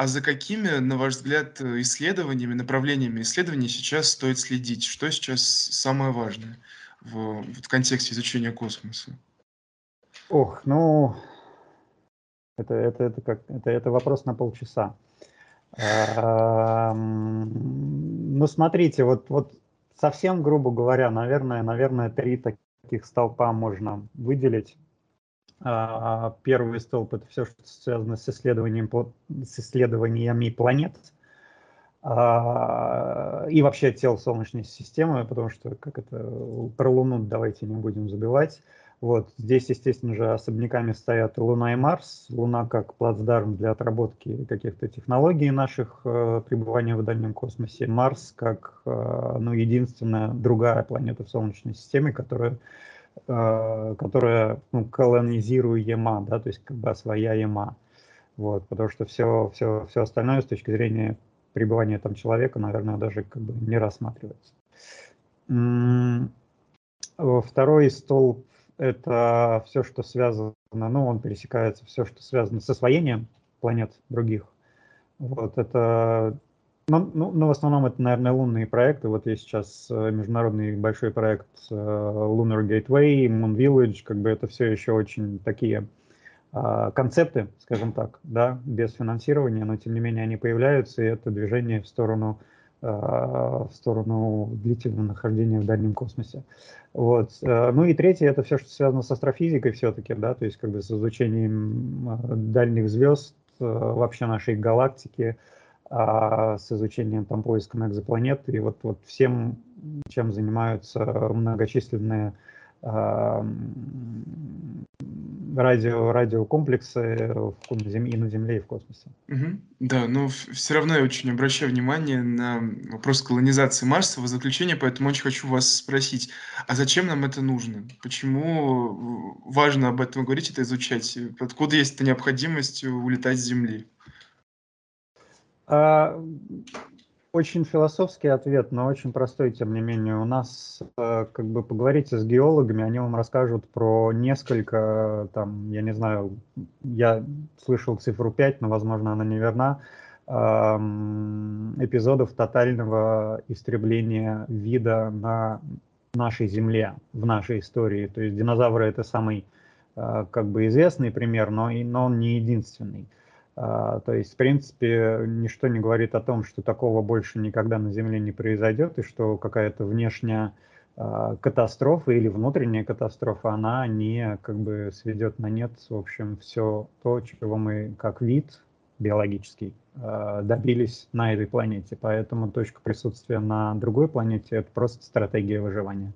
а за какими, на ваш взгляд, э, исследованиями, направлениями исследований сейчас стоит следить? Что сейчас самое важное в, в контексте изучения космоса? Ох, ну, это, это, это, как, это, это вопрос на полчаса. Ну, смотрите, вот, вот совсем грубо говоря, наверное, наверное, три таких столпа можно выделить. А, первый столб – это все, что связано с, исследованием, с исследованиями планет а, и вообще тел Солнечной системы, потому что как это про Луну давайте не будем забивать. Вот здесь, естественно же, особняками стоят Луна и Марс. Луна как плацдарм для отработки каких-то технологий наших э, пребывания в дальнем космосе. Марс как э, ну, единственная другая планета в Солнечной системе, которая которая ну, колонизируема, да, то есть как бы освояема. Вот, потому что все, все, все остальное с точки зрения пребывания там человека, наверное, даже как бы не рассматривается. Второй столб – это все, что связано, ну, он пересекается, все, что связано с освоением планет других. Вот это ну, ну, ну, в основном это, наверное, лунные проекты. Вот есть сейчас э, международный большой проект э, Lunar Gateway, Moon Village, как бы это все еще очень такие а, концепты, скажем так, да, без финансирования, но тем не менее они появляются, и это движение в сторону, а, в сторону длительного нахождения в дальнем космосе. Вот. Э, ну и третье, это все, что связано с астрофизикой все-таки, да, то есть как бы с изучением дальних звезд, вообще нашей галактики, а, с изучением там поиском экзопланет и вот, вот всем, чем занимаются многочисленные а, радио, радиокомплексы и на Земле, и в космосе. Угу. Да, но все равно я очень обращаю внимание на вопрос колонизации Марса в заключение, поэтому очень хочу вас спросить, а зачем нам это нужно? Почему важно об этом говорить, это изучать? Откуда есть эта необходимость улетать с Земли? А, очень философский ответ, но очень простой, тем не менее. У нас, э, как бы, поговорите с геологами, они вам расскажут про несколько, там, я не знаю, я слышал цифру 5, но, возможно, она неверна, эпизодов тотального истребления вида на нашей Земле, в нашей истории. То есть динозавры – это самый, э, как бы, известный пример, но, но он не единственный. А, то есть, в принципе, ничто не говорит о том, что такого больше никогда на Земле не произойдет, и что какая-то внешняя а, катастрофа или внутренняя катастрофа, она не как бы сведет на нет, в общем, все то, чего мы как вид биологический а, добились на этой планете. Поэтому точка присутствия на другой планете – это просто стратегия выживания.